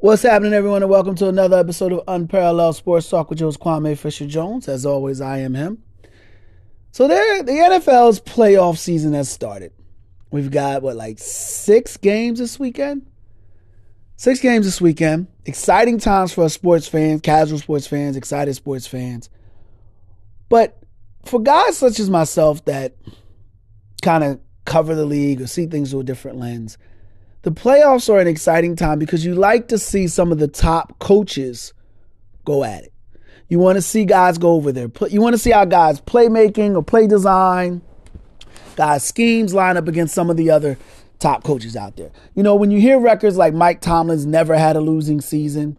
What's happening, everyone, and welcome to another episode of Unparalleled Sports Talk with Joe's Kwame Fisher Jones. As always, I am him. So there, the NFL's playoff season has started. We've got what, like six games this weekend? Six games this weekend. Exciting times for us sports fans, casual sports fans, excited sports fans. But for guys such as myself that kind of cover the league or see things through a different lens, the playoffs are an exciting time because you like to see some of the top coaches go at it. You want to see guys go over there. You want to see how guys playmaking or play design, guys schemes line up against some of the other top coaches out there. You know, when you hear records like Mike Tomlin's never had a losing season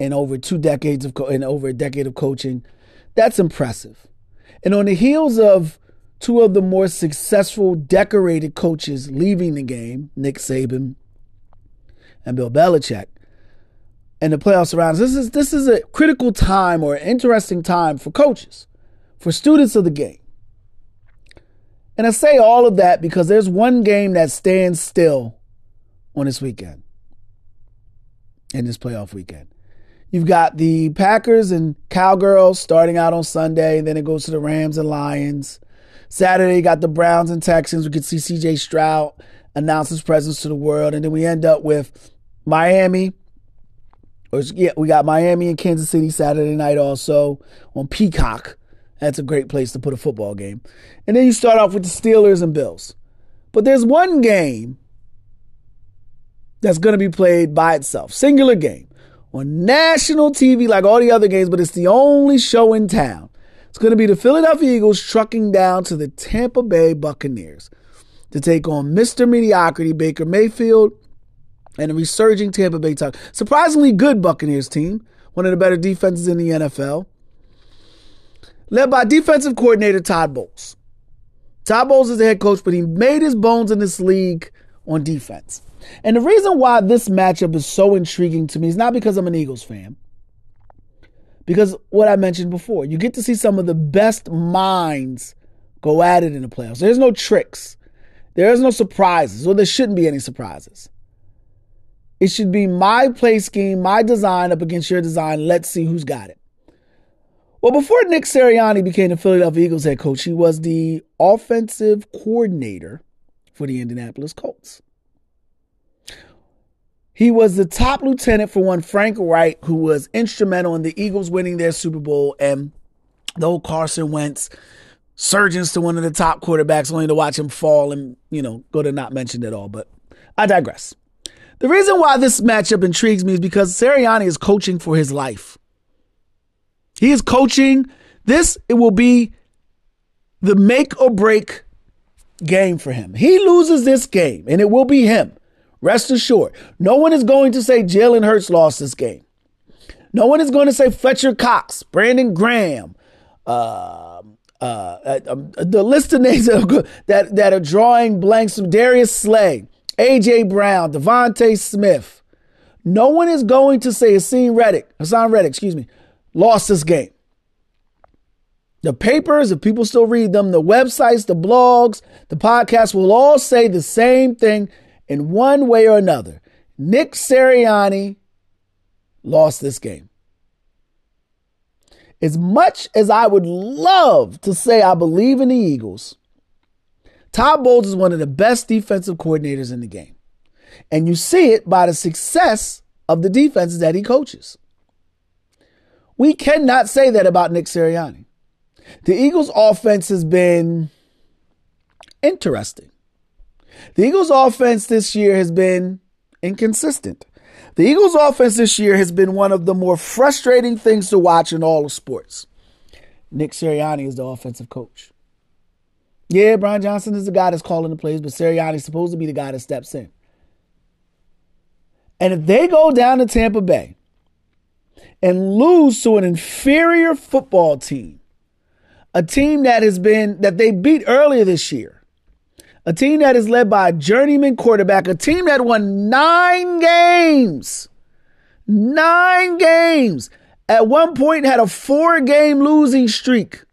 in over two decades of co- in over a decade of coaching, that's impressive. And on the heels of two of the more successful, decorated coaches leaving the game, Nick Saban and Bill Belichick, and the playoffs around. This is this is a critical time or interesting time for coaches, for students of the game. And I say all of that because there's one game that stands still on this weekend. In this playoff weekend. You've got the Packers and Cowgirls starting out on Sunday, and then it goes to the Rams and Lions. Saturday, got the Browns and Texans. We could see CJ Stroud announce his presence to the world. And then we end up with Miami. Or, yeah, we got Miami and Kansas City Saturday night also on Peacock. That's a great place to put a football game. And then you start off with the Steelers and Bills. But there's one game that's going to be played by itself, singular game on national TV like all the other games, but it's the only show in town. It's going to be the Philadelphia Eagles trucking down to the Tampa Bay Buccaneers to take on Mr. Mediocrity Baker Mayfield and a resurging Tampa Bay Tigers. Surprisingly good Buccaneers team, one of the better defenses in the NFL, led by defensive coordinator Todd Bowles. Todd Bowles is the head coach, but he made his bones in this league on defense. And the reason why this matchup is so intriguing to me is not because I'm an Eagles fan. Because what I mentioned before, you get to see some of the best minds go at it in the playoffs. There's no tricks. There's no surprises, or there shouldn't be any surprises. It should be my play scheme, my design up against your design. Let's see who's got it. Well, before Nick Sirianni became the Philadelphia Eagles head coach, he was the offensive coordinator for the Indianapolis Colts. He was the top lieutenant for one Frank Reich, who was instrumental in the Eagles winning their Super Bowl and though Carson Wentz surgeons to one of the top quarterbacks, only to watch him fall and, you know, go to not mention it all. But I digress. The reason why this matchup intrigues me is because Sirianni is coaching for his life. He is coaching. This it will be the make or break game for him. He loses this game, and it will be him. Rest assured, no one is going to say Jalen Hurts lost this game. No one is going to say Fletcher Cox, Brandon Graham, uh, uh, uh, um, the list of names that are, that, are drawing blanks from Darius Slay, AJ Brown, DeVonta Smith. No one is going to say Haason Reddick, Haason Reddick, excuse me, lost this game. The papers, if people still read them, the websites, the blogs, the podcasts will all say the same thing in one way or another. Nick Sirianni lost this game. As much as I would love to say I believe in the Eagles, Todd Bowles is one of the best defensive coordinators in the game. And you see it by the success of the defenses that he coaches. We cannot say that about Nick Sirianni. The Eagles' offense has been interesting. The Eagles' offense this year has been inconsistent. The Eagles' offense this year has been one of the more frustrating things to watch in all of sports. Nick Sirianni is the offensive coach. Yeah, Brian Johnson is the guy that's calling the plays, but Sirianni is supposed to be the guy that steps in. And if they go down to Tampa Bay and lose to an inferior football team, a team that has been that they beat earlier this year, a team that is led by a journeyman quarterback, a team that won nine games. Nine games. At one point had a four game losing streak.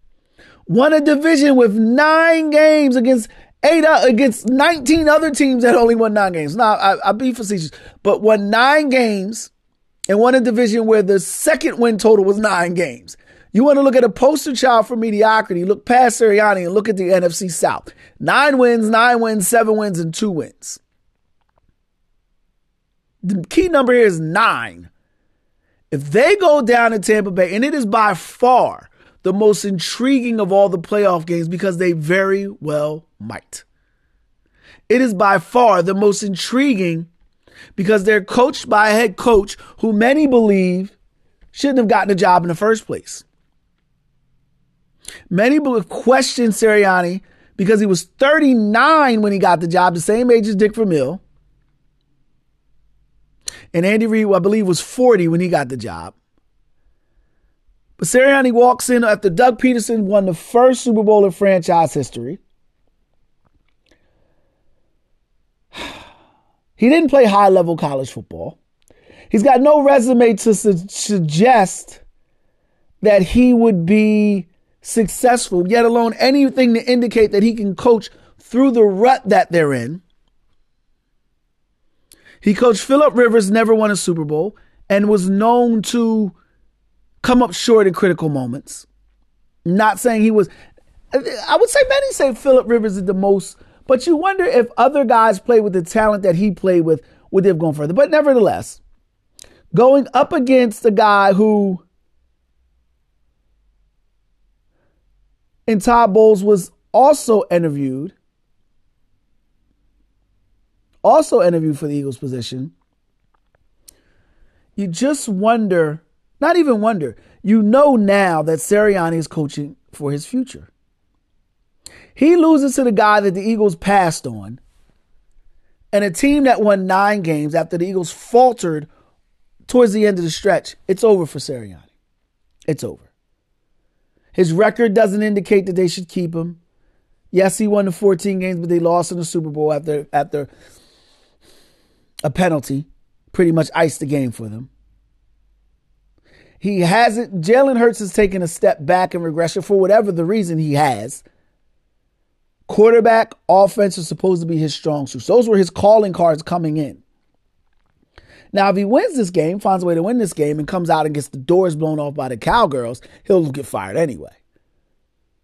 Won a division with nine games against eight uh, against 19 other teams that only won nine games. Now, I, I'll be facetious, but won nine games and won a division where the second win total was nine games. You want to look at a poster child for mediocrity, look past Sirianni and look at the NFC South. Nine wins, nine wins, seven wins, and two wins. The key number here is nine. If they go down to Tampa Bay, and it is by far the most intriguing of all the playoff games because they very well might. It is by far the most intriguing because they're coached by a head coach who many believe shouldn't have gotten a job in the first place. Many question Sirianni because he was 39 when he got the job, the same age as Dick Vermeil. And Andy Reid, I believe, was 40 when he got the job. But Sirianni walks in after Doug Pederson won the first Super Bowl in franchise history. He didn't play high level college football. He's got no resume to su- suggest that he would be successful, yet alone anything to indicate that he can coach through the rut that they're in. He coached Philip Rivers, never won a Super Bowl, and was known to come up short in critical moments. Not saying he was, I would say many say Philip Rivers is the most, but you wonder if other guys played with the talent that he played with, would they have gone further? But nevertheless, going up against a guy who and Todd Bowles was also interviewed, also interviewed for the Eagles position. You just wonder, not even wonder, you know now that Sirianni is coaching for his future. He loses to the guy that the Eagles passed on, and a team that won nine games after the Eagles faltered towards the end of the stretch. It's over for Sirianni. It's over. His record doesn't indicate that they should keep him. Yes, he won the 14 games, but they lost in the Super Bowl after after a penalty. Pretty much iced the game for them. He hasn't. Jalen Hurts has taken a step back in regression for whatever the reason he has. Quarterback offense is supposed to be his strong suit. Those were his calling cards coming in. Now, if he wins this game, finds a way to win this game, and comes out and gets the doors blown off by the Cowgirls, he'll get fired anyway.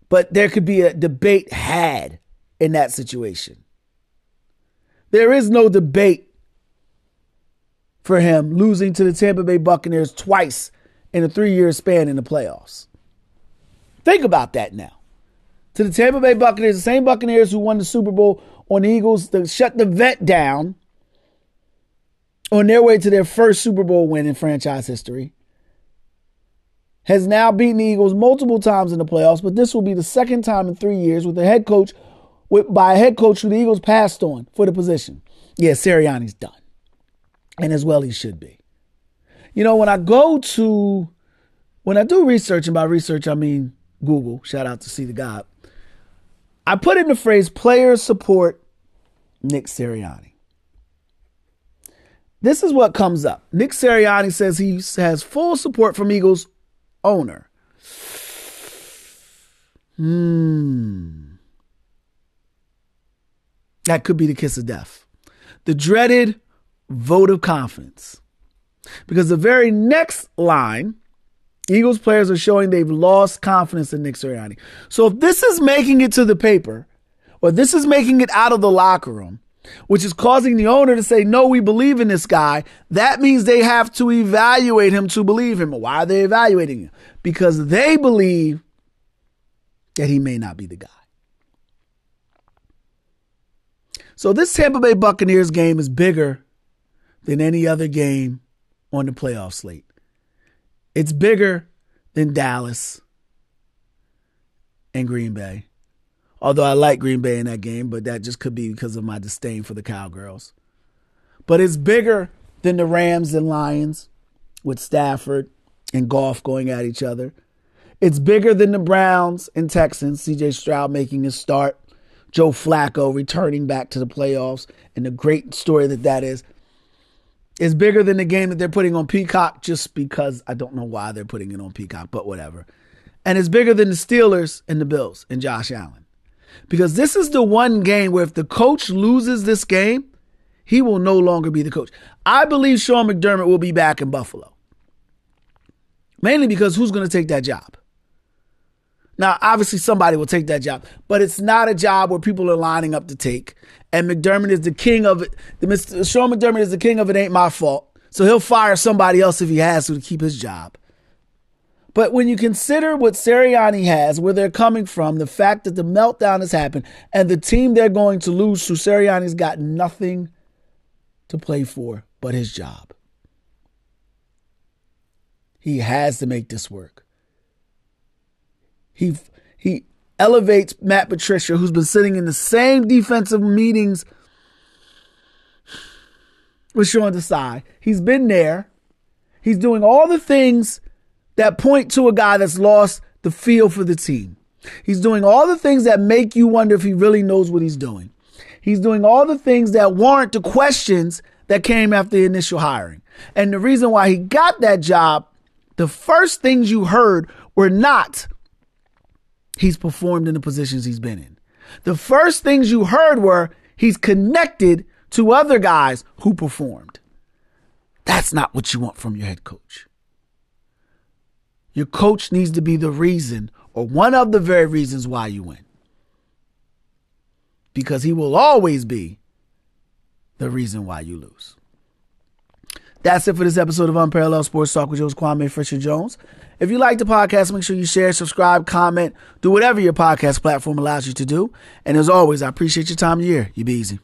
But there could be a debate had in that situation. There is no debate for him losing to the Tampa Bay Buccaneers twice in a three year span in the playoffs. Think about that now. To the Tampa Bay Buccaneers, the same Buccaneers who won the Super Bowl on the Eagles to shut the vet down on their way to their first Super Bowl win in franchise history, has now beaten the Eagles multiple times in the playoffs, but this will be the second time in three years with a head coach with, by a head coach who the Eagles passed on for the position. Yeah, Sirianni's done. And as well he should be. You know, when I go to when I do research, and by research I mean Google, shout out to See the God, I put in the phrase players support Nick Sirianni. This is what comes up. Nick Sirianni says he has full support from Eagles owner. Hmm. That could be the kiss of death. The dreaded vote of confidence. Because the very next line, Eagles players are showing they've lost confidence in Nick Sirianni. So if this is making it to the paper, or this is making it out of the locker room, which is causing the owner to say, no, we believe in this guy. That means they have to evaluate him to believe him. Why are they evaluating him? Because they believe that he may not be the guy. So this Tampa Bay Buccaneers game is bigger than any other game on the playoff slate. It's bigger than Dallas and Green Bay. Although I like Green Bay in that game, but that just could be because of my disdain for the Cowgirls. But it's bigger than the Rams and Lions with Stafford and Goff going at each other. It's bigger than the Browns and Texans, CJ Stroud making his start, Joe Flacco returning back to the playoffs, and the great story that that is. It's bigger than the game that they're putting on Peacock just because I don't know why they're putting it on Peacock, but whatever. And it's bigger than the Steelers and the Bills and Josh Allen. Because this is the one game where if the coach loses this game, he will no longer be the coach. I believe Sean McDermott will be back in Buffalo. Mainly because who's going to take that job? Now, obviously, somebody will take that job, but it's not a job where people are lining up to take. And McDermott is the king of it. The Mr. Sean McDermott is the king of it. Ain't my fault. So he'll fire somebody else if he has to to keep his job. But when you consider what Sirianni has, where they're coming from, the fact that the meltdown has happened, and the team they're going to lose, so Sirianni's got nothing to play for but his job. He has to make this work. He he elevates Matt Patricia, who's been sitting in the same defensive meetings with Sean Desai. He's been there. He's doing all the things that point to a guy that's lost the feel for the team. He's doing all the things that make you wonder if he really knows what he's doing. He's doing all the things that warrant the questions that came after the initial hiring. And the reason why he got that job, the first things you heard were not he's performed in the positions he's been in. The first things you heard were he's connected to other guys who performed. That's not what you want from your head coach. Your coach needs to be the reason or one of the very reasons why you win. Because he will always be the reason why you lose. That's it for this episode of Unparalleled Sports Talk with Joe's Kwame Fisher Jones. If you like the podcast, make sure you share, subscribe, comment, do whatever your podcast platform allows you to do. And as always, I appreciate your time of year. You be easy.